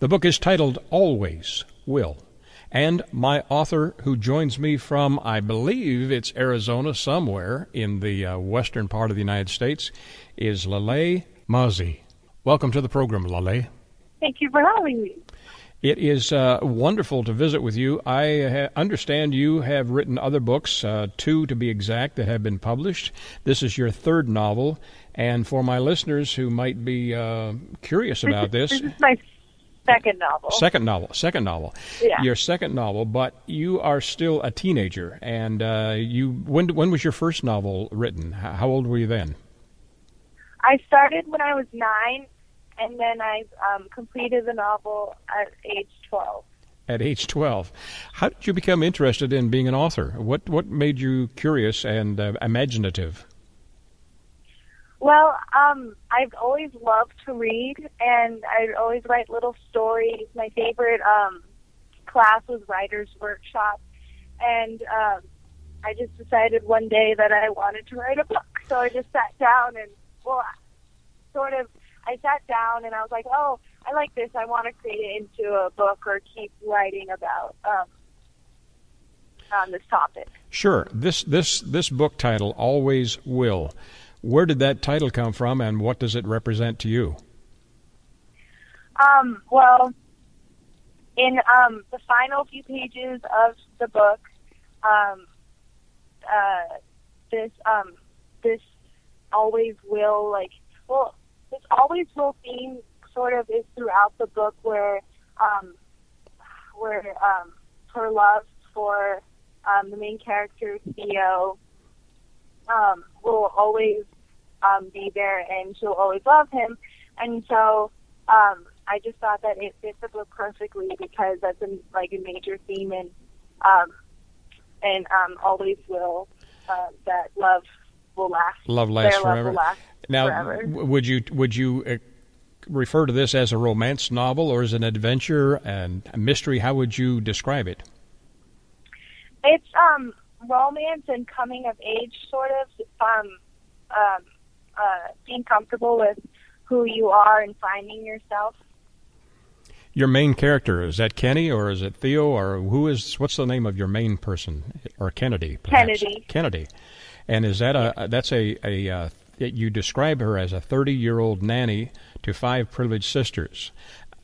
The book is titled Always Will. And my author, who joins me from, I believe it's Arizona, somewhere in the uh, western part of the United States, is Lalae Mozie. Welcome to the program, Lalae. Thank you for having me. It is uh, wonderful to visit with you. I ha- understand you have written other books, uh, two to be exact, that have been published. This is your third novel. And for my listeners who might be uh, curious about this, this is my second novel. Second novel. Second novel. Yeah. Your second novel, but you are still a teenager. And uh, you when when was your first novel written? How old were you then? I started when I was nine, and then I um, completed the novel at age twelve. At age twelve, how did you become interested in being an author? What what made you curious and uh, imaginative? Well, um, I've always loved to read, and I always write little stories. My favorite um, class was writer's workshop, and um, I just decided one day that I wanted to write a book. So I just sat down and, well, sort of, I sat down and I was like, oh, I like this. I want to create it into a book or keep writing about um, on this topic. Sure. This this this book title always will. Where did that title come from, and what does it represent to you? Um, well, in um, the final few pages of the book, um, uh, this um, this always will like well, this always will theme sort of is throughout the book where um, where um, her love for um, the main character Theo um, will always um, be there and she'll always love him. And so um, I just thought that it fit the book perfectly because that's a, like a major theme and um, and um, always will uh, that love will last. Love lasts forever. Love will last now, forever. w- would you would you uh, refer to this as a romance novel or as an adventure and a mystery? How would you describe it? It's um romance and coming of age sort of um um uh being comfortable with who you are and finding yourself. Your main character is that Kenny or is it Theo or who is what's the name of your main person or Kennedy? Perhaps? Kennedy. Kennedy, and is that a that's a a uh, you describe her as a 30 year old nanny to five privileged sisters.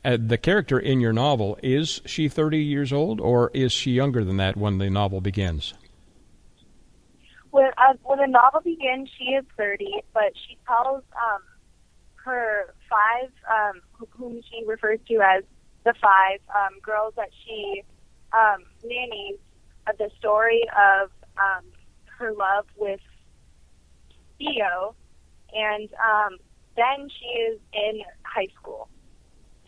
Uh, the character in your novel is she 30 years old or is she younger than that when the novel begins? When uh, when the novel begins, she is thirty, but she tells um her five um whom she refers to as the five um girls that she um nannies uh, the story of um her love with Theo, and um then she is in high school.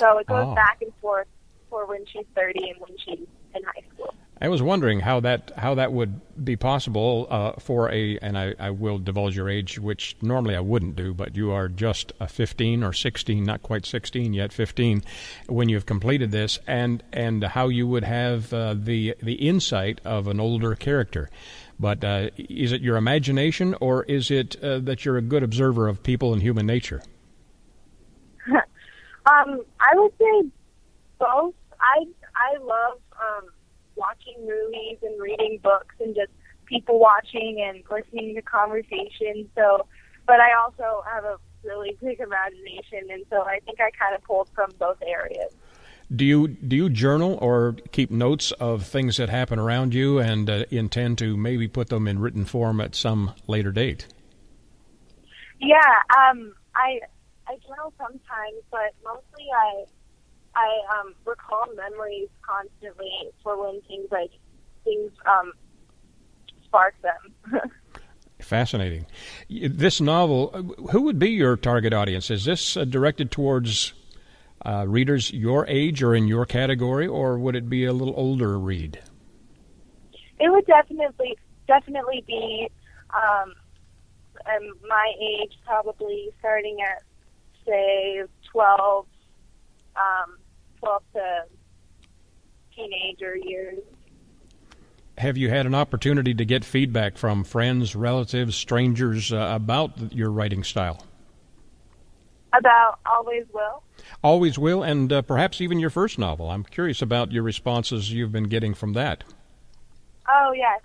So it goes Oh. back and forth for when she's thirty and when she's in high school. I was wondering how that how that would be possible uh, for a, and I, I will divulge your age, which normally I wouldn't do, but you are just a 15 or 16, not quite 16 yet, 15, when you've completed this, and and how you would have uh, the the insight of an older character. But uh, is it your imagination, or is it uh, that you're a good observer of people and human nature? Um, I would say both. I I love um, watching movies and reading books and just people watching and listening to conversations. So, but I also have a really big imagination, and so I think I kind of pulled from both areas. Do you do you journal or keep notes of things that happen around you and uh, intend to maybe put them in written form at some later date? Yeah, um, I I journal sometimes, but mostly I I um, recall memories constantly for when things like things um, spark them. Fascinating. This novel, uh, who would be your target audience? Is this uh, directed towards uh, readers your age or in your category, or would it be a little older read? It would definitely definitely be um, um, my age, probably starting at say 12, um, 12 to teenager years. Have you had an opportunity to get feedback from friends, relatives, strangers uh, about your writing style? About Always Will? Always Will, and uh, perhaps even your first novel. I'm curious about your responses you've been getting from that. Oh, yes.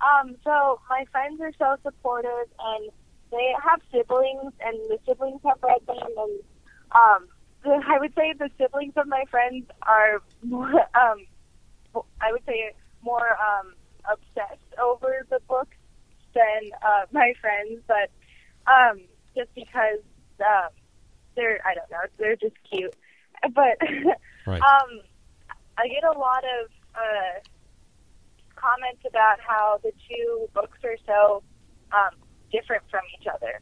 Um, so my friends are so supportive, and they have siblings, and the siblings have read them, and um, I would say the siblings of my friends are more, um, I would say more um, obsessed over the books than uh, my friends, but um, just because um, they're I don't know they're just cute, but right. um, I get a lot of uh, comments about how the two books are so um, different from each other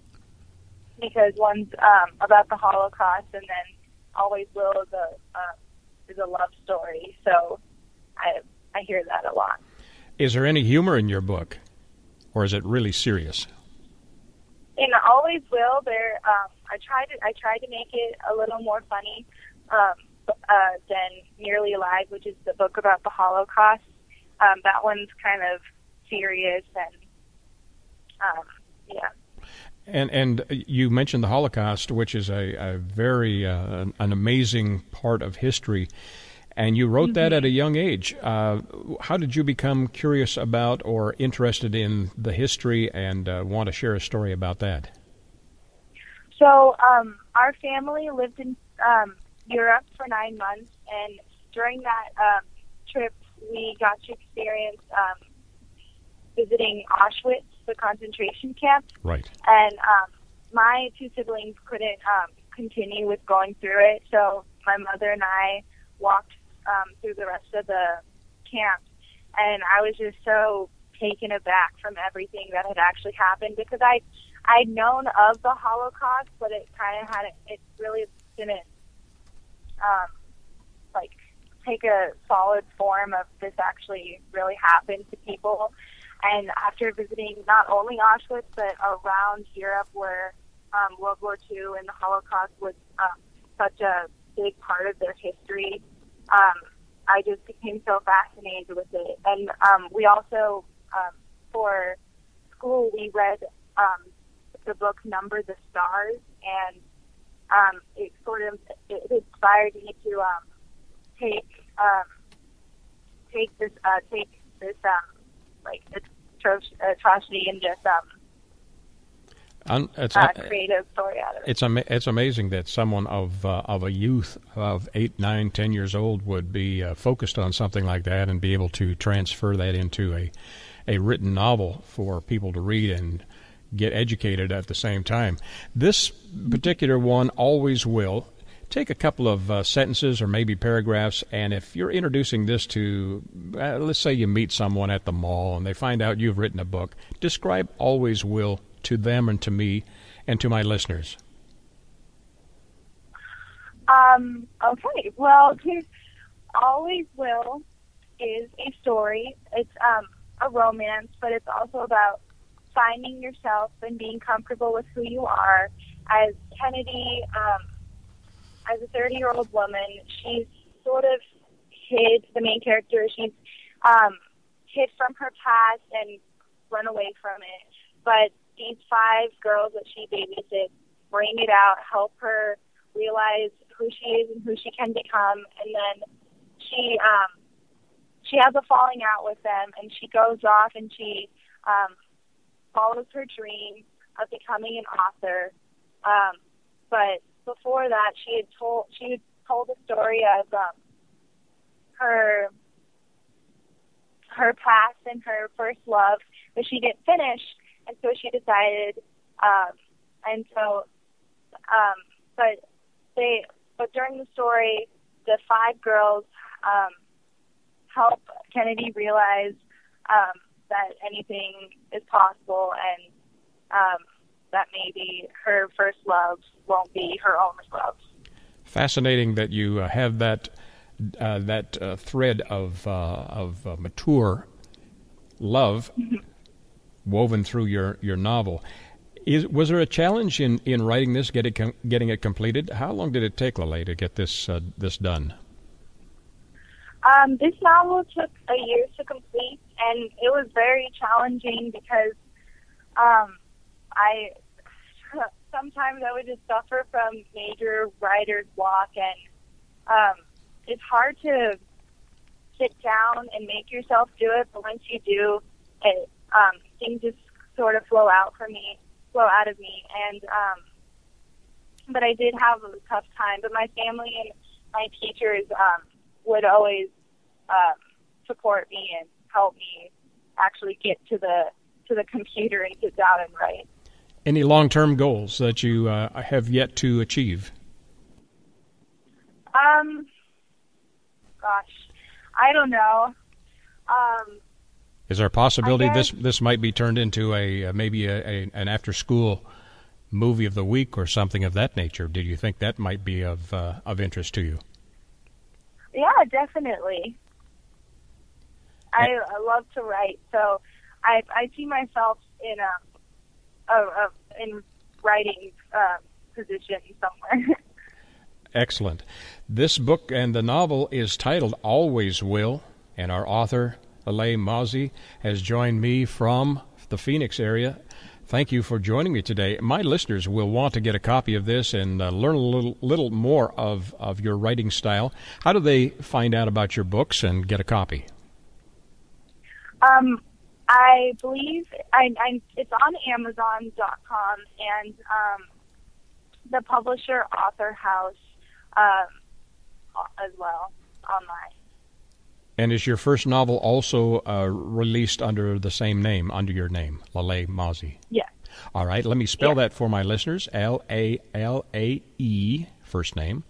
because one's um, about the Holocaust and then Always Will is a uh, is a love story. So I I hear that a lot. Is there any humor in your book, or is it really serious? In Always Will, there um, I tried to I tried to make it a little more funny um, uh, than Nearly Alive, which is the book about the Holocaust. Um, that one's kind of serious and um, yeah. And and you mentioned the Holocaust, which is a, a very uh, an amazing part of history and you wrote mm-hmm. that at a young age. Uh, how did you become curious about or interested in the history and uh, want to share a story about that? So, um, our family lived in um, Europe for nine months, and during that um, trip, we got to experience um, visiting Auschwitz, the concentration camp. Right. And um, my two siblings couldn't um, continue with going through it, so my mother and I walked um, through the rest of the camp, and I was just so taken aback from everything that had actually happened because I I'd known of the Holocaust, but it kind of had it really didn't um, like take a solid form of this actually really happened to people. And after visiting not only Auschwitz but around Europe, where um, World War II and the Holocaust was um, such a big part of their history, um, I just became so fascinated with it. And um, we also, um, for school, we read um, the book Number the Stars, and um, it sort of it inspired me to um, take um, take this uh, take this um, like atrocity and just um, Un, it's, uh, creative story out of it. It's it's amazing that someone of uh, of a youth of eight, nine, ten years old would be uh, focused on something like that and be able to transfer that into a a written novel for people to read and get educated at the same time. This particular one always will. Take a couple of uh, sentences or maybe paragraphs, and if you're introducing this to, uh, let's say you meet someone at the mall and they find out you've written a book, describe always will to them and to me and to my listeners? Um, okay. Well, Always Will is a story. It's um, a romance, but it's also about finding yourself and being comfortable with who you are. As Kennedy, um, as a 30 year old woman, she's sort of hid, the main character, she's um, hid from her past and run away from it. But these five girls that she babysits bring it out, help her realize who she is and who she can become, and then she um, she has a falling out with them, and she goes off and she um, follows her dream of becoming an author. Um, but before that, she had told she had told the story of um, her her past and her first love that she didn't finish, and so she decided, um, and so, um, but they, but during the story, the five girls um, help Kennedy realize um, that anything is possible and um, that maybe her first love won't be her only love. fascinating that you uh, have that uh, that uh, thread of uh, of uh, mature love woven through your your novel. Is, was there a challenge in, in writing this, getting com- getting it completed? How long did it take, Lalae, to get this uh, this done? Um, this novel took a year to complete, and it was very challenging because um, I sometimes I would just suffer from major writer's block, and um, it's hard to sit down and make yourself do it. But once you do, it um, things just sort of flow out for me, flow out of me, and um, but I did have a tough time. But my family and my teachers um, would always um, support me and help me actually get to the to the computer and sit down and write. Any long-term goals that you uh, have yet to achieve? Um, gosh, I don't know. Um, Is there a possibility this this might be turned into a uh, maybe a, a, an after-school movie of the week or something of that nature? Did you think that might be of uh, of interest to you? Yeah, definitely. I, I love to write, so I I see myself in a, a, a in writing uh, position somewhere. Excellent. This book and the novel is titled Always Will, and our author, Lalae Mozie, has joined me from the Phoenix area. Thank you for joining me today. My listeners will want to get a copy of this and uh, learn a little, little more of, of your writing style. How do they find out about your books and get a copy? Um, I believe I, I, it's on Amazon.com and um, the publisher Author House um, as well online. And is your first novel also uh, released under the same name, under your name, Lalae Mozie? Yes. All right, let me spell that for my listeners. L A L A E, first name.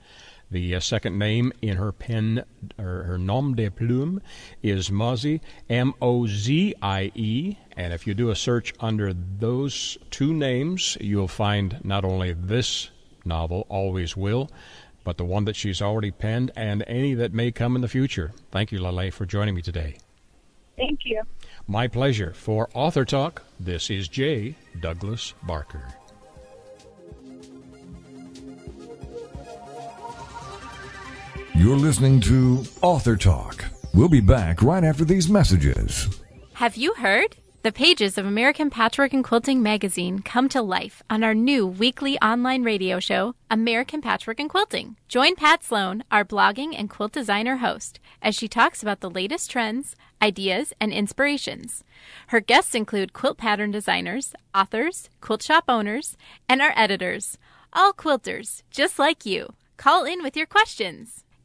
The uh, second name in her pen, or her nom de plume, is Mozie, M O Z I E. And if you do a search under those two names, you'll find not only this novel, Always Will, but the one that she's already penned and any that may come in the future. Thank you, Lalae, for joining me today. Thank you. My pleasure. For Author Talk, this is J. Douglas Barker. You're listening to Author Talk. We'll be back right after these messages. Have you heard? The pages of American Patchwork and Quilting magazine come to life on our new weekly online radio show, American Patchwork and Quilting. Join Pat Sloan, our blogging and quilt designer host, as she talks about the latest trends, ideas, and inspirations. Her guests include quilt pattern designers, authors, quilt shop owners, and our editors, all quilters, just like you. Call in with your questions.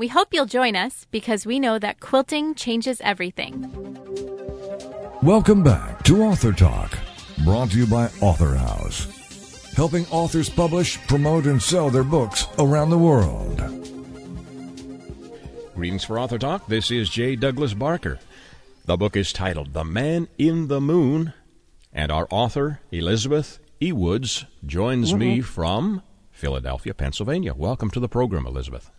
We hope you'll join us because we know that quilting changes everything. Welcome back to Author Talk, brought to you by Author House, helping authors publish, promote, and sell their books around the world. Greetings for Author Talk. This is J. Douglas Barker. The book is titled The Man in the Moon, and our author, Elizabeth E. Woods, joins mm-hmm. me from Philadelphia, Pennsylvania. Welcome to the program, Elizabeth.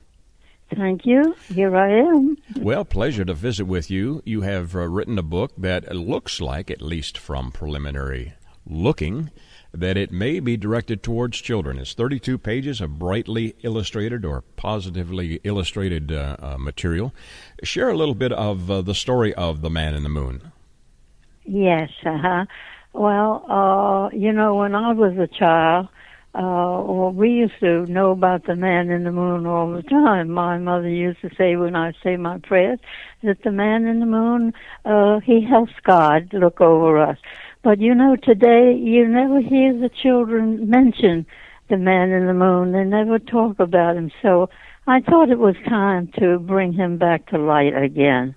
Thank you. Here I am. Well, pleasure to visit with you. You have uh, written a book that looks like, at least from preliminary looking, that it may be directed towards children. It's 32 pages of brightly illustrated or positively illustrated uh, uh, material. Share a little bit of uh, the story of The Man in the Moon. Yes, uh-huh. Well, uh, you know, when I was a child, uh, well, we used to know about the man in the moon all the time. My mother used to say when I say my prayers that the man in the moon, uh, he helps God look over us. But you know, today you never hear the children mention the man in the moon. They never talk about him. So I thought it was time to bring him back to light again.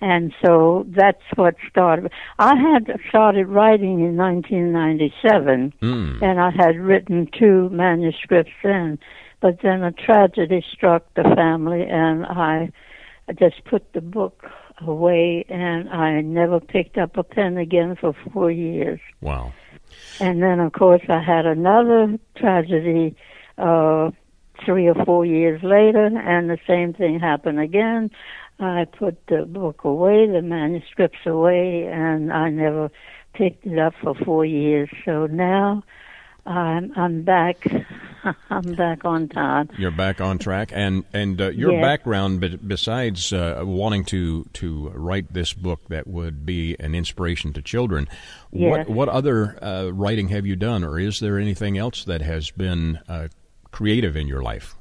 And so that's what started. I had started writing in 1997, Mm. and I had written two manuscripts then. But then a tragedy struck the family, and I just put the book away, and I never picked up a pen again for four years. Wow. And then, of course, I had another tragedy uh, three or four years later, and the same thing happened again. I put the book away, the manuscripts away, and I never picked it up for four years. So now I'm I'm back. I'm back on time. You're back on track, and and uh, your Yes. background, besides uh, wanting to to write this book that would be an inspiration to children, what Yes. what other uh, writing have you done, or is there anything else that has been uh, creative in your life?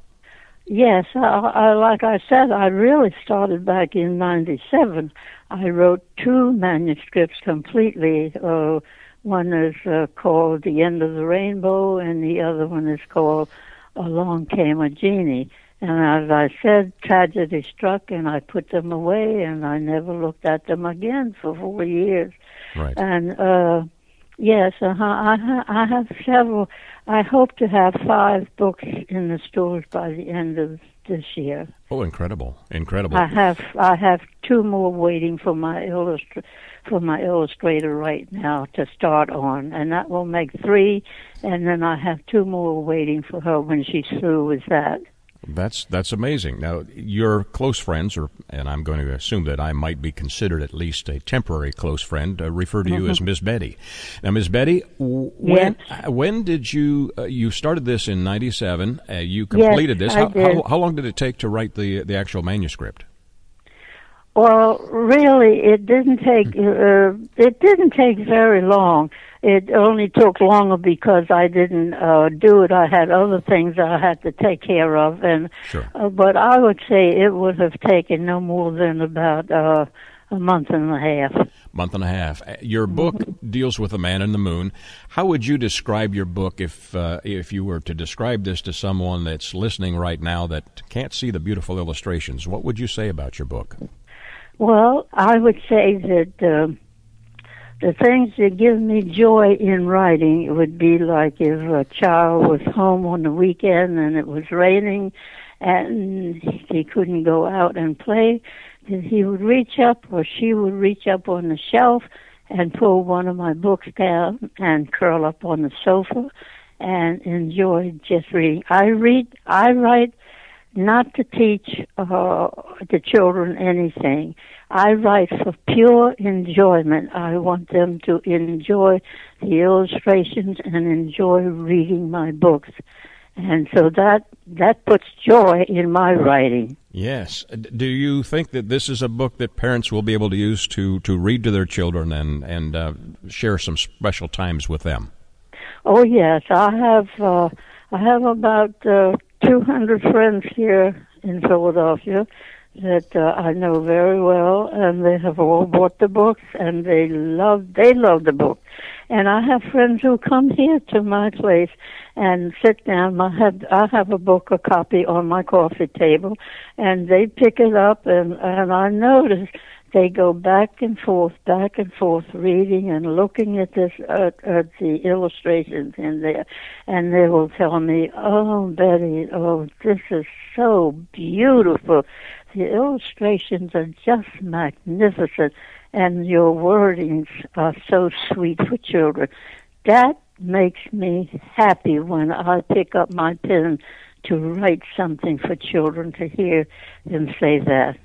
Yes, I, I, like I said, I really started back in '97. I wrote two manuscripts completely. Uh, one is uh, called "The End of the Rainbow," and the other one is called "Along Came a Genie." And as I said, tragedy struck, and I put them away, and I never looked at them again for four years. Right. And uh, yes, uh-huh, I, ha- I have several. I hope to have five books in the stores by the end of this year. Oh, incredible! Incredible. I have I have two more waiting for my illustra- for my illustrator right now to start on, and that will make three. And then I have two more waiting for her when she's through with that. That's that's amazing. Now, your close friends, or and I'm going to assume that I might be considered at least a temporary close friend, uh, refer to you as Miss Betty. Now, Miss Betty, w- when uh, when did you uh, you started this in '97? Uh, you completed this. I How, did. how how long did it take to write the the actual manuscript? Well, really, it didn't take uh, it didn't take very long. It only took longer because I didn't uh, do it. I had other things I had to take care of, and Sure. uh, but I would say it would have taken no more than about uh, a month and a half. Month and a half. Uh, Your book deals with a man in the moon. How would you describe your book if uh, if you were to describe this to someone that's listening right now that can't see the beautiful illustrations? What would you say about your book? Well, I would say that um the things that give me joy in writing it would be like if a child was home on the weekend and it was raining and he couldn't go out and play, then he would reach up or she would reach up on the shelf and pull one of my books down and curl up on the sofa and enjoy just reading. I read, I write not to teach uh, the children anything. I write for pure enjoyment. I want them to enjoy the illustrations and enjoy reading my books. And so that that puts joy in my writing. Yes. Do you think that this is a book that parents will be able to use to, to read to their children and and uh, share some special times with them? Oh yes, I have uh, I have about uh, 200 friends here in Philadelphia that uh, I know very well, and they have all bought the books, and they love they love the book. And I have friends who come here to my place and sit down. I have I have a book, a copy on my coffee table, and they pick it up, and and I notice they go back and forth, back and forth, reading and looking at this at, at the illustrations in there, and they will tell me, "Oh, Betty, oh, this is so beautiful. The illustrations are just magnificent, and your wordings are so sweet for children." That makes me happy when I pick up my pen to write something for children to hear them say that.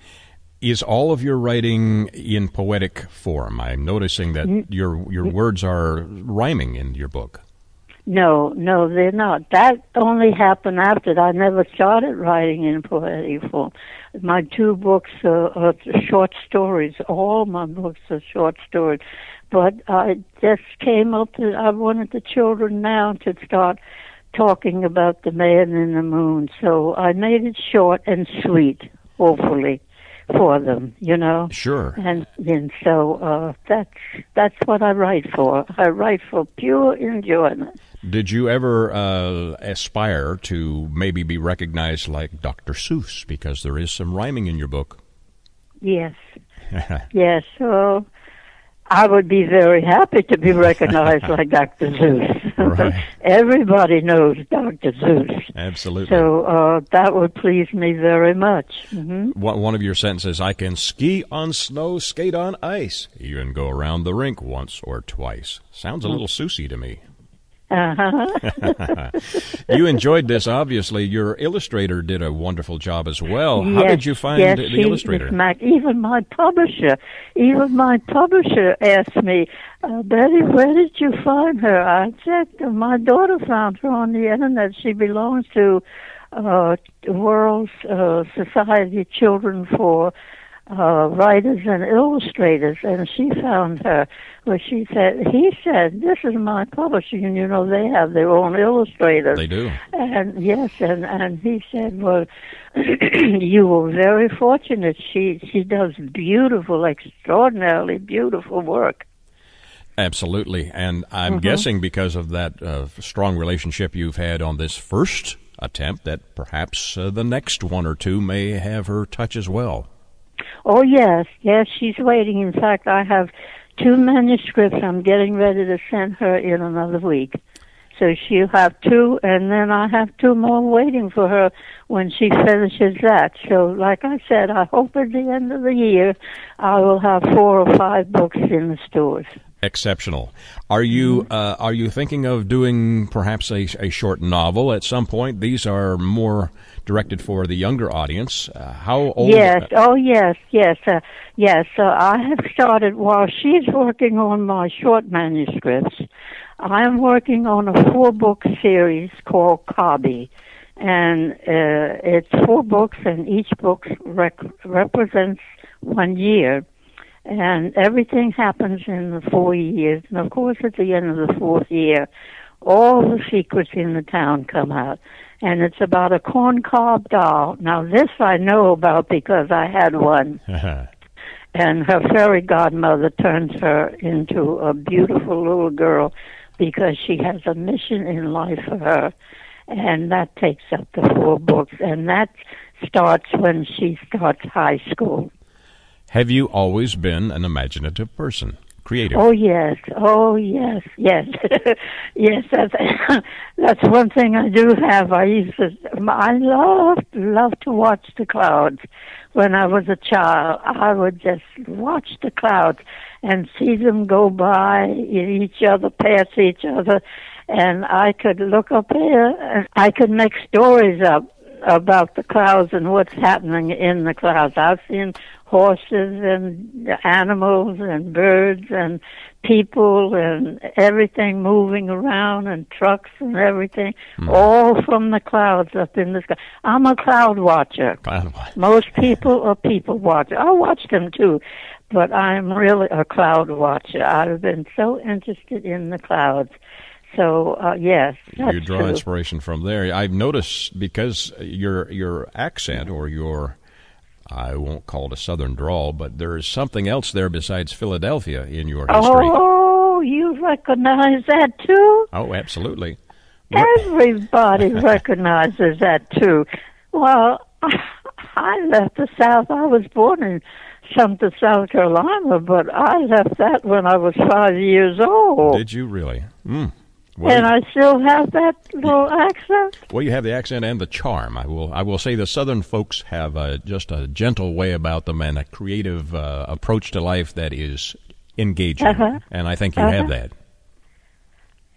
Is all of your writing in poetic form? I'm noticing that mm-hmm. your your mm-hmm. words are rhyming in your book. No, no, they're not. That only happened after I never started writing in poetic form. My two books are, are short stories. All my books are short stories. But I just came up to, I wanted the children now to start talking about the man in the moon. So I made it short and sweet, hopefully, for them, you know? Sure. And and so uh, that's that's what I write for. I write for pure enjoyment. Did you ever uh, aspire to maybe be recognized like Dr. Seuss because there is some rhyming in your book? Yes. yes. Well, I would be very happy to be recognized like Dr. Seuss. Right. Everybody knows Dr. Seuss. Absolutely. So uh, that would please me very much. hmm One one of your sentences, I can ski on snow, skate on ice, even go around the rink once or twice. Sounds a little Susie to me. Uh-huh. You enjoyed this, obviously. Your illustrator did a wonderful job as well. How Yes, did you find yes, the she- illustrator? Mac, even my publisher, even my publisher asked me, uh, Betty, where did you find her? I said, "Uh, my daughter found her on the internet. She belongs to uh, World uh, Society Children for uh, Writers and Illustrators, and she found her. Well, she said, he said, this is my publisher, and you know they have their own illustrators. They do. And yes, and and he said, "Well, you were very fortunate. She she does beautiful, extraordinarily beautiful work." Absolutely. And I'm Mm-hmm. guessing because of that uh, strong relationship you've had on this first attempt that perhaps uh, the next one or two may have her touch as well. Oh yes, yes, she's waiting. In fact, I have two manuscripts. I'm getting ready to send her in another week. So she'll have two, and then I have two more waiting for her when she finishes that. So, like I said, I hope at the end of the year I will have four or five books in the stores. Exceptional. Are you Mm-hmm. uh, are you thinking of doing perhaps a, a short novel at some point? These are more directed for the younger audience. Uh, how old? Yes. Oh, yes. Yes. Uh, yes. Uh, I have started while she's working on my short manuscripts. I am working on a four-book series called Cobby, and uh, it's four books, and each book rec- represents one year, and everything happens in the four years. And of course, at the end of the fourth year, all the secrets in the town come out. And it's about a corncob doll. Now, this I know about because I had one uh-huh. and her fairy godmother turns her into a beautiful little girl because she has a mission in life for her and that takes up the four books and that starts when she starts high school have you always been an imaginative person, creative? oh yes. Oh yes. Yes. Yes that's that's one thing i do have. I used to i love love to watch the clouds. When I was a child, I would just watch the clouds and see them go by each other, pass each other, and I could look up there and I could make stories up about the clouds and what's happening in the clouds. I've seen horses and animals and birds and people and everything moving around and trucks and everything, hmm. all from the clouds up in the sky. I'm a cloud watcher. Cloud- Most people are people watchers. I watch them too, but I'm really a cloud watcher. I've been so interested in the clouds. So uh, yes, you draw true. inspiration from there. I've noticed because your your accent or your I won't call it a southern drawl, but there is something else there besides Philadelphia in your history. Oh, you recognize that too? Oh, absolutely. Everybody recognizes that too. Well, I left the South. I was born in Sumter, South Carolina, but I left that when I was five years old. Did you really? Mm. Well, and I still have that little accent. well, you have the accent and the charm. I will. I will say the Southern folks have uh, just a gentle way about them and a creative uh, approach to life that is engaging. Uh-huh. And I think you have that.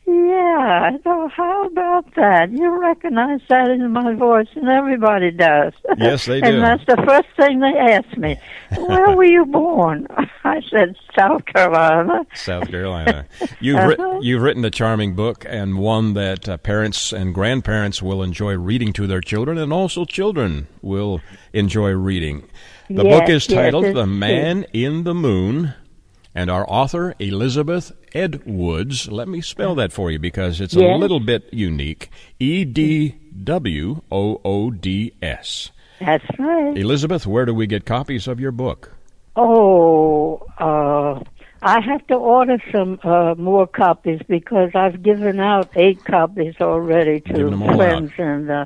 Yeah, how about that? You recognize that in my voice, and everybody does. Yes, they do. and that's the first thing they ask me. Where were you born? I said South Carolina. South Carolina. You've Uh-huh. writ- you've written a charming book and one that uh, parents and grandparents will enjoy reading to their children, and also children will enjoy reading. The book is titled it's "The. Man in the Moon," and our author Elizabeth Edwoods. Let me spell that for you because it's a little bit unique. E D W O O D S. That's right. Elizabeth, where do we get copies of your book? Oh, uh, I have to order some uh, more copies because I've given out eight copies already to friends and uh,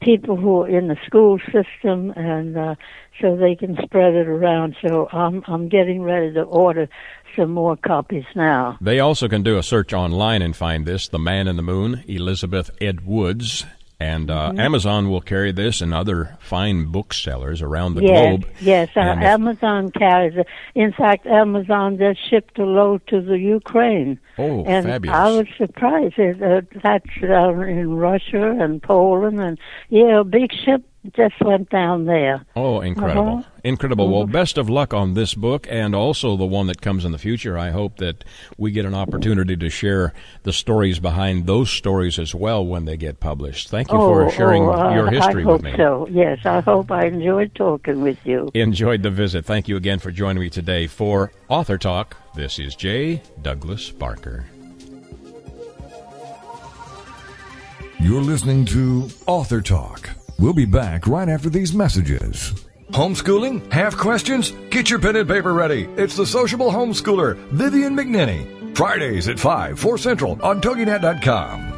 people who are in the school system, and uh, so they can spread it around. So I'm I'm getting ready to order some more copies now. They also can do a search online and find this The Man in the Moon, Elizabeth Edwoods. And uh, Mm-hmm. Amazon will carry this and other fine booksellers around the yes, globe. yes. Uh, Amazon carries it. In fact, Amazon just shipped a load to the Ukraine. Oh, and fabulous. I was surprised. It, uh, that's uh, in Russia and Poland, and yeah, a big ship just went down there. Oh, incredible. Uh-huh. Incredible. Well, best of luck on this book and also the one that comes in the future. I hope that we get an opportunity to share the stories behind those stories as well when they get published. Thank you for oh, sharing oh, uh, your history I hope with me. so. Yes, I hope I enjoyed talking with you. Enjoyed the visit. Thank you again for joining me today for Author Talk. This is J. Douglas Barker. You're listening to Author Talk. We'll be back right after these messages. Homeschooling? Have questions? Get your pen and paper ready. It's the sociable homeschooler, Vivian McNinney. Fridays at 5, 4 Central on TogiNet.com.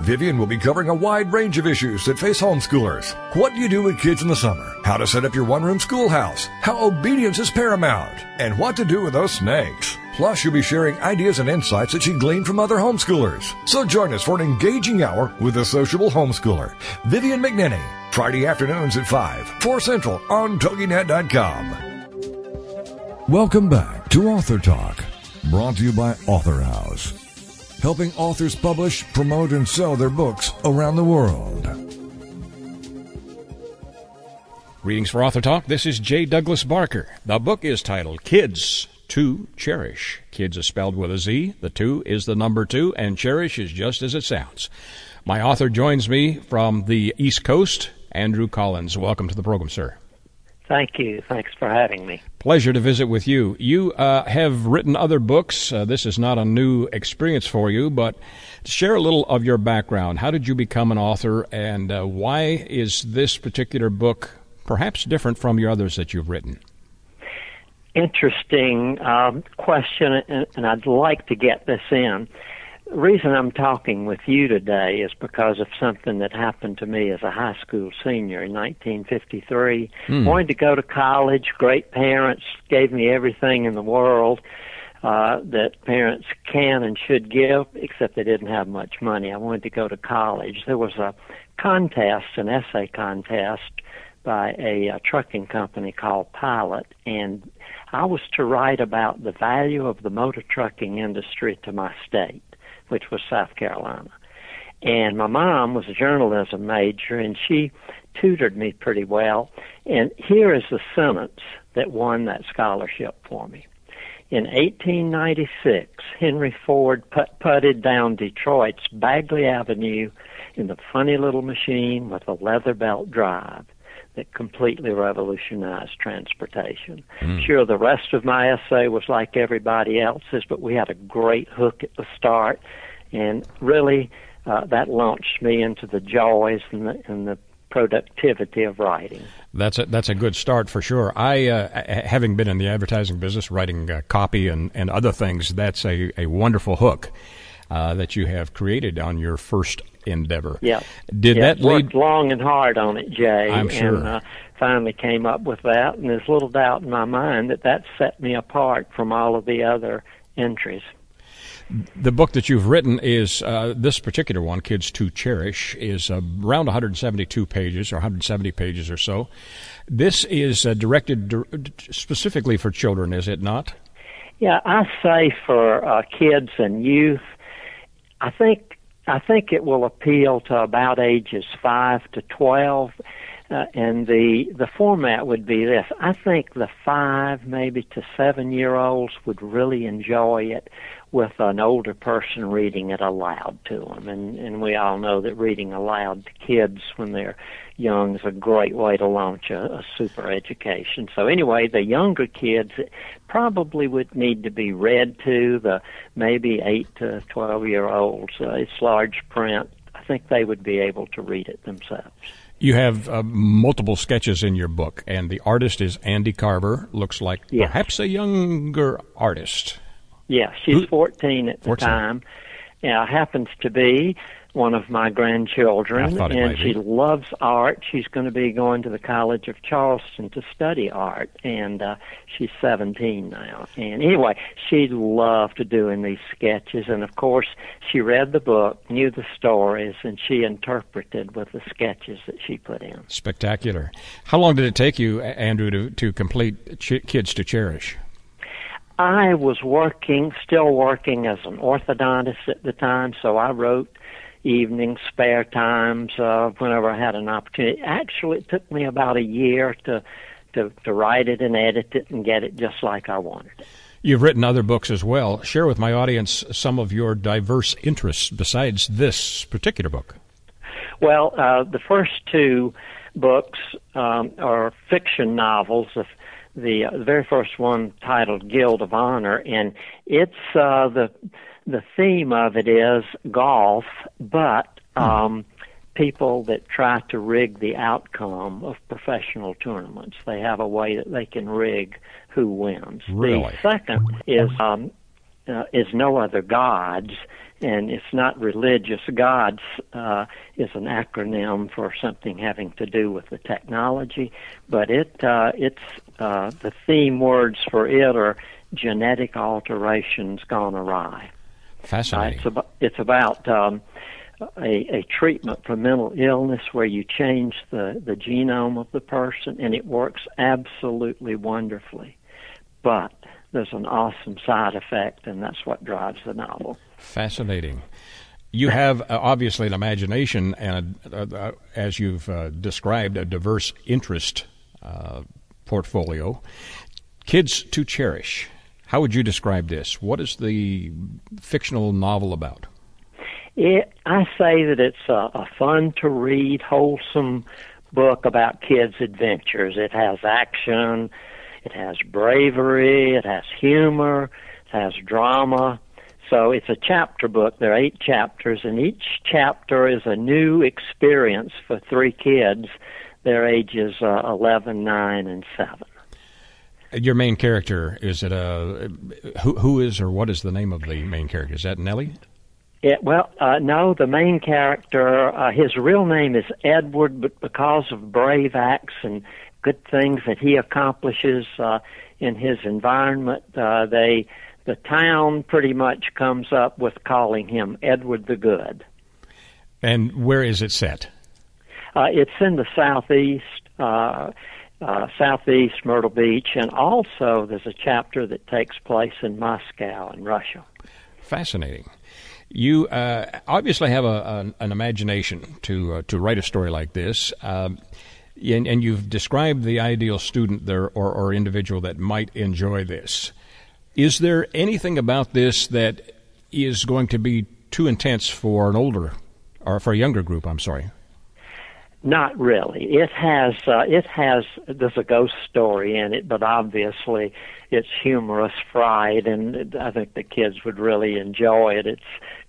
Vivian will be covering a wide range of issues that face homeschoolers. What do you do with kids in the summer? How to set up your one-room schoolhouse? How obedience is paramount? And what to do with those snakes? Plus, you'll be sharing ideas and insights that she gleaned from other homeschoolers. So join us for an engaging hour with the sociable homeschooler, Vivian McNinney. Friday afternoons at 5, 4 Central on TogiNet.com. Welcome back to Author Talk, brought to you by Author House, helping authors publish, promote, and sell their books around the world. Greetings for Author Talk. This is J. Douglas Barker. The book is titled Kidz 2 Cherish. Kids is spelled with a Z. The two is the number two, and cherish is just as it sounds. My author joins me from the East Coast, Andrew Collins. Welcome to the program, sir. Thank you. Thanks for having me. Pleasure to visit with you. You uh, have written other books. Uh, this is not a new experience for you, but share a little of your background. How did you become an author, and uh, why is this particular book perhaps different from your others that you've written? Interesting um, question, and, and I'd like to get this in. The reason I'm talking with you today is because of something that happened to me as a high school senior in 1953. Hmm. Wanted to go to college. Great parents gave me everything in the world uh, that parents can and should give, except they didn't have much money. I wanted to go to college. There was a contest, an essay contest, by a, uh trucking company called Pilot, and I was to write about the value of the motor trucking industry to my state, which was South Carolina. And my mom was a journalism major, and she tutored me pretty well. And here is the sentence that won that scholarship for me. In 1896, Henry Ford put putted down Detroit's Bagley Avenue in the funny little machine with a leather belt drive that completely revolutionized transportation. Sure, the rest of my essay was like everybody else's, but we had a great hook at the start, and really uh, that launched me into the joys and the, and the productivity of writing. That's a that's a good start for sure. I, uh, having been in the advertising business, writing uh, copy and, and other things, that's a, a wonderful hook uh, that you have created on your first endeavor. Yeah. Did yeah, that lead? worked long and hard on it, Jay. I'm sure. And uh, finally came up with that, and there's little doubt in my mind that that set me apart from all of the other entries. The book that you've written is uh, this particular one, "Kidz 2 Cherish," is uh, around 172 pages or 170 pages or so. This is uh, directed dir- specifically for children, is it not? Yeah, I say for uh, kids and youth, I think I think it will appeal to about ages five to twelve, uh, and the the format would be this. I think the five maybe to seven year olds would really enjoy it. With an older person reading it aloud to them. And, and we all know that reading aloud to kids when they're young is a great way to launch a, a super education. So anyway, the younger kids probably would need to be read to, the maybe 8 to 12 year olds. Uh, it's large print. I think they would be able to read it themselves. You have uh, multiple sketches in your book, and the artist is Andy Carver. Looks like yes. perhaps a younger artist. Yeah, she's 14 at the 14. time. Yeah, happens to be one of my grandchildren, and she loves art. She's going to be going to the College of Charleston to study art, and uh, she's 17 now. And anyway, she loved doing these sketches, and of course, she read the book, knew the stories, and she interpreted with the sketches that she put in. Spectacular. How long did it take you, Andrew, to, to complete Ch- Kidz 2 Cherish? I was working, still working as an orthodontist at the time, so I wrote evenings, spare times, uh, whenever I had an opportunity. Actually, it took me about a year to, to, to write it and edit it and get it just like I wanted it. You've written other books as well. Share with my audience some of your diverse interests besides this particular book. Well, uh, the first two books um, are fiction novels. The, the, uh, the very first one titled Guild of Honor, and it's uh, the the theme of it is golf, but hmm. um, people that try to rig the outcome of professional tournaments. They have a way that they can rig who wins. Really? The second is um, uh, is no other gods, and it's not religious. Gods uh, is an acronym for something having to do with the technology, but it uh, it's uh, the theme words for it are genetic alterations gone awry. Fascinating. It's about, it's about um, a, a treatment for mental illness where you change the, the genome of the person, and it works absolutely wonderfully. But there's an awesome side effect, and that's what drives the novel. Fascinating. You have uh, obviously an imagination and, uh, uh, as you've uh, described, a diverse interest uh, portfolio. Kidz 2 Cherish. How would you describe this? What is the fictional novel about? It, I say that it's a, a fun to read, wholesome book about kids' adventures. It has action, it has bravery, it has humor, it has drama. So it's a chapter book. There are eight chapters, and each chapter is a new experience for three kids. Their ages uh, 11, 9, and 7. Your main character is it a who? Who is or what is the name of the main character? Is that Nellie? Yeah, well, uh, no, the main character, uh, his real name is Edward, but because of brave acts and good things that he accomplishes uh, in his environment, uh, they the town pretty much comes up with calling him Edward the Good. And where is it set? Uh, it's in the southeast. Uh, uh, southeast Myrtle Beach, and also there's a chapter that takes place in Moscow in Russia. Fascinating. You uh, obviously have a, an imagination to uh, to write a story like this, um, and, and, you've described the ideal student there or, or individual that might enjoy this. Is there anything about this that is going to be too intense for an older or for a younger group? I'm sorry. Not really. It has uh, it has there's a ghost story in it, but obviously it's humorous fright, and I think the kids would really enjoy it. It's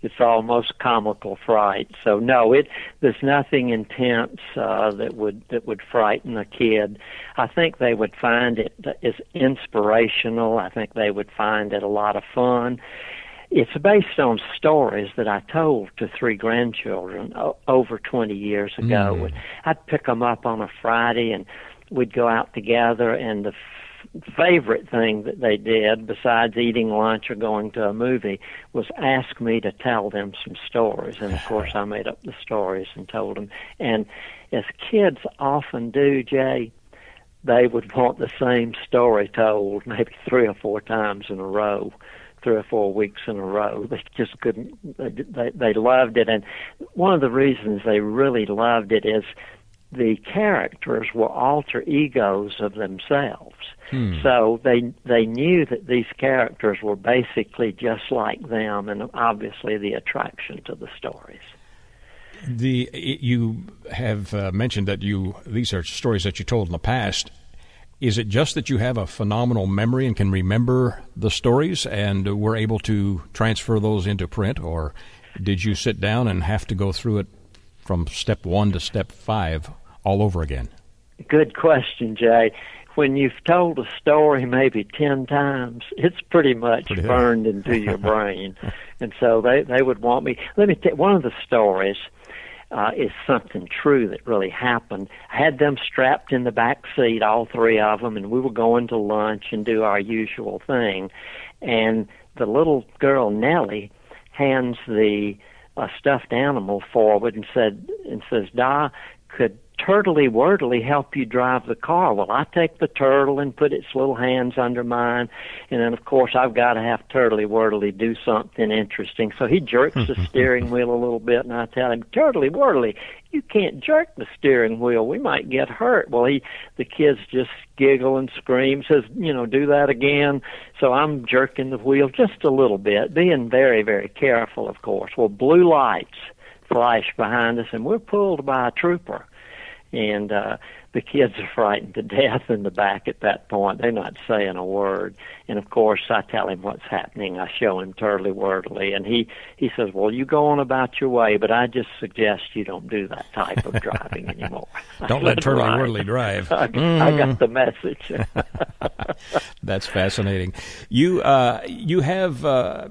it's almost comical fright. So no, it there's nothing intense uh, that would that would frighten a kid. I think they would find it is inspirational. I think they would find it a lot of fun it's based on stories that I told to three grandchildren o- over 20 years ago. Mm. I'd pick them up on a Friday and we'd go out together and the f- favorite thing that they did besides eating lunch or going to a movie was ask me to tell them some stories and of course I made up the stories and told them and as kids often do Jay they would want the same story told maybe three or four times in a row three or four weeks in a row. They just couldn't. They they loved it, and one of the reasons they really loved it is the characters were alter egos of themselves. Hmm. So they they knew that these characters were basically just like them, and obviously the attraction to the stories. The you have uh, mentioned that you these are stories that you told in the past. Is it just that you have a phenomenal memory and can remember the stories and were able to transfer those into print, or did you sit down and have to go through it from step one to step five all over again? Good question, Jay. When you've told a story maybe ten times, it's pretty much Pretty burned into your brain, and so they they would want me. Let me tell one of the stories uh, is something true that really happened. I had them strapped in the back seat, all three of them, and we were going to lunch and do our usual thing. And the little girl Nellie hands the uh, stuffed animal forward and said and says, "Da, could Turtley Wordley help you drive the car. Well, I take the turtle and put its little hands under mine, and then of course I've got to have Turtley Wordley do something interesting. So he jerks the steering wheel a little bit, and I tell him, Turtley Wordley, you can't jerk the steering wheel. We might get hurt. Well, he, the kids just giggle and scream, says, you know, do that again. So I'm jerking the wheel just a little bit, being very, very careful, of course. Well, blue lights flash behind us, and we're pulled by a trooper and uh the kids are frightened to death in the back at that point. They're not saying a word. And of course I tell him what's happening. I show him Turtley Wordley and he he says, Well you go on about your way, but I just suggest you don't do that type of driving anymore. Don't let "Right." Wordley drive. I, I got the message. That's fascinating. You uh, you have uh,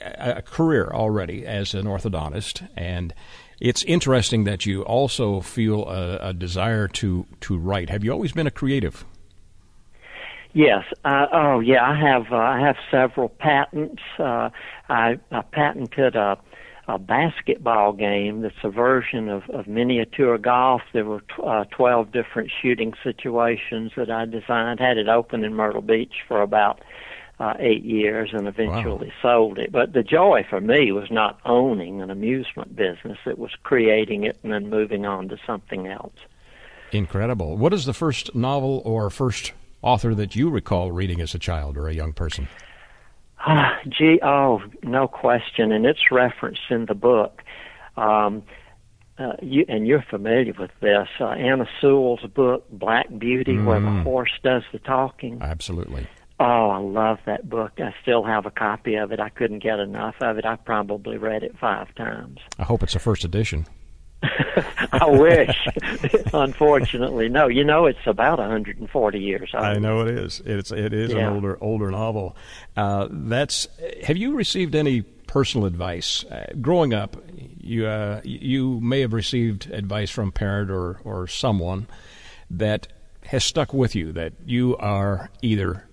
a career already as an orthodontist, and it's interesting that you also feel a, a desire to to write. Have you always been a creative? Yes. Uh, oh, yeah. I have. Uh, I have several patents. Uh, I, I patented a, a basketball game that's a version of, of miniature golf. There were tw- uh, twelve different shooting situations that I designed. Had it open in Myrtle Beach for about uh, eight years, and eventually sold it. But the joy for me was not owning an amusement business; it was creating it and then moving on to something else. Incredible. What is the first novel or first author that you recall reading as a child or a young person? Ah, gee, oh, no question, and it's referenced in the book. Um, uh, you, and you're familiar with this. Uh, Anna Sewell's book, Black Beauty, where the Mm. horse does the talking. Absolutely. Oh, I love that book. I still have a copy of it. I couldn't get enough of it. I probably read it five times. I hope it's a first edition. I wish. Unfortunately, no. You know, it's about 140 years old. I know it is. It's it is Yeah. an older older novel. Uh, that's. Have you received any personal advice uh, growing up? You uh, you may have received advice from a parent or or someone that has stuck with you that you are either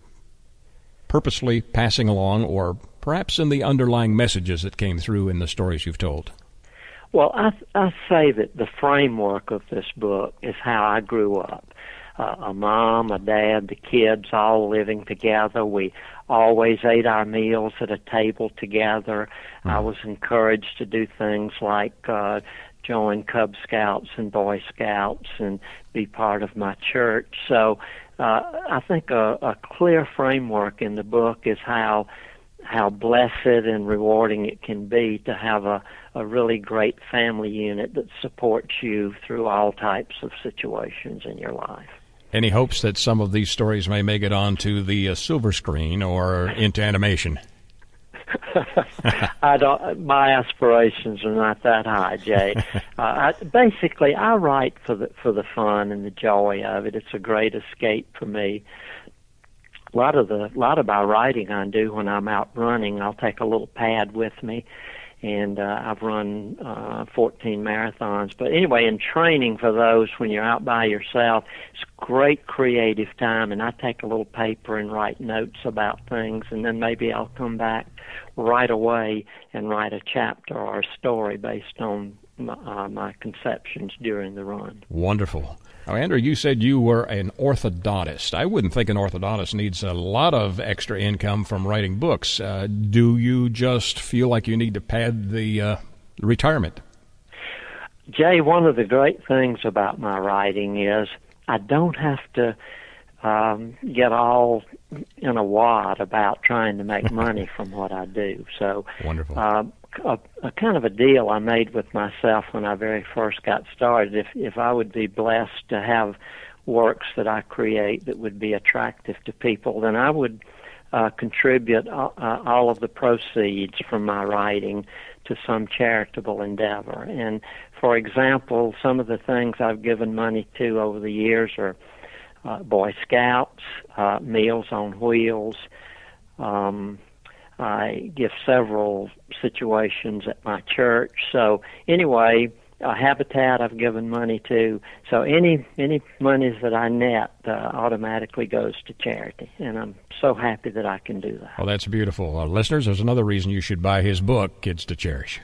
purposely passing along or perhaps in the underlying messages that came through in the stories you've told. Well, I I say that the framework of this book is how I grew up. Uh, a mom, a dad, the kids all living together. We always ate our meals at a table together. I was encouraged to do things like uh, join Cub Scouts and Boy Scouts and be part of my church. So uh, I think a, a clear framework in the book is how how blessed and rewarding it can be to have a, a really great family unit that supports you through all types of situations in your life. Any hopes that some of these stories may make it onto the uh, silver screen or into animation? I don't. My aspirations are not that high, Jay. uh, I, basically, I write for the for the fun and the joy of it. It's a great escape for me. A lot of the lot of my writing I do when I'm out running. I'll take a little pad with me, and uh, I've run uh, 14 marathons. But anyway, in training for those, when you're out by yourself, it's great creative time, and I take a little paper and write notes about things, and then maybe I'll come back right away and write a chapter or a story based on my, uh, my conceptions during the run. Wonderful. Now, Andrew, you said you were an orthodontist. I wouldn't think an orthodontist needs a lot of extra income from writing books. Uh, do you just feel like you need to pad the uh, retirement? Jay, one of the great things about my writing is I don't have to um, get all in a wad about trying to make money from what I do. So, wonderful. Uh, a, a kind of a deal I made with myself when I very first got started. If if I would be blessed to have works that I create that would be attractive to people, then I would uh, contribute uh, uh, all of the proceeds from my writing to some charitable endeavor. And for example, some of the things I've given money to over the years are uh, Boy Scouts, uh, Meals on Wheels. Um, I give several situations at my church. So anyway, a habitat I've given money to. So any any monies that I net uh, automatically goes to charity, and I'm so happy that I can do that. Well, that's beautiful, uh, listeners. There's another reason you should buy his book, Kidz 2 Cherish.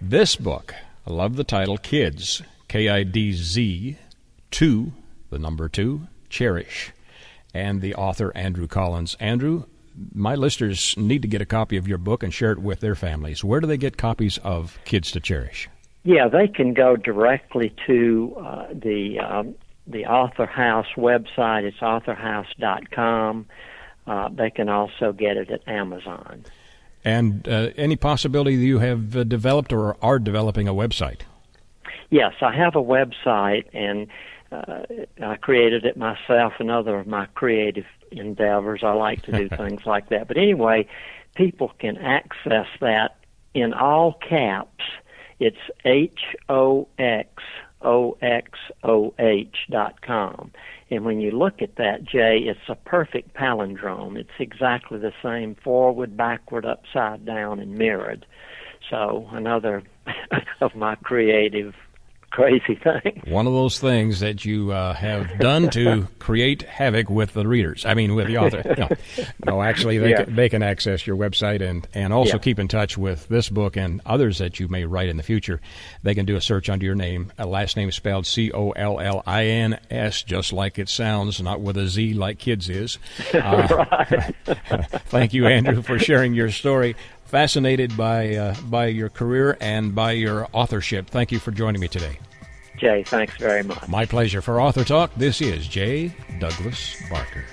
This book, I love the title, Kids, K I D Z, two, the number two, cherish, and the author Andrew Collins. Andrew, my listeners need to get a copy of your book and share it with their families. Where do they get copies of Kidz 2 Cherish? Yeah, they can go directly to uh, the um, the Author House website. It's authorhouse.com. Uh, they can also get it at Amazon. And uh, any possibility that you have uh, developed or are developing a website? Yes, I have a website, and uh, I created it myself and other of my creative endeavors. I like to do things like that. But anyway, people can access that in all caps. It's H O X O X O H dot com. And when you look at that, Jay, it's a perfect palindrome. It's exactly the same forward, backward, upside down, and mirrored. So another of my creative crazy thing. One of those things that you uh, have done to create havoc with the readers. I mean, with the author. No, no actually, they, yeah. can, they can access your website and, and also yeah. keep in touch with this book and others that you may write in the future. They can do a search under your name. A last name spelled C O L L I N S, just like it sounds, not with a Z like kids is. Uh, thank you, Andrew, for sharing your story fascinated by uh, by your career and by your authorship. Thank you for joining me today. Jay, thanks very much. My pleasure. For AuthorTalk, this is Jay Douglas Barker.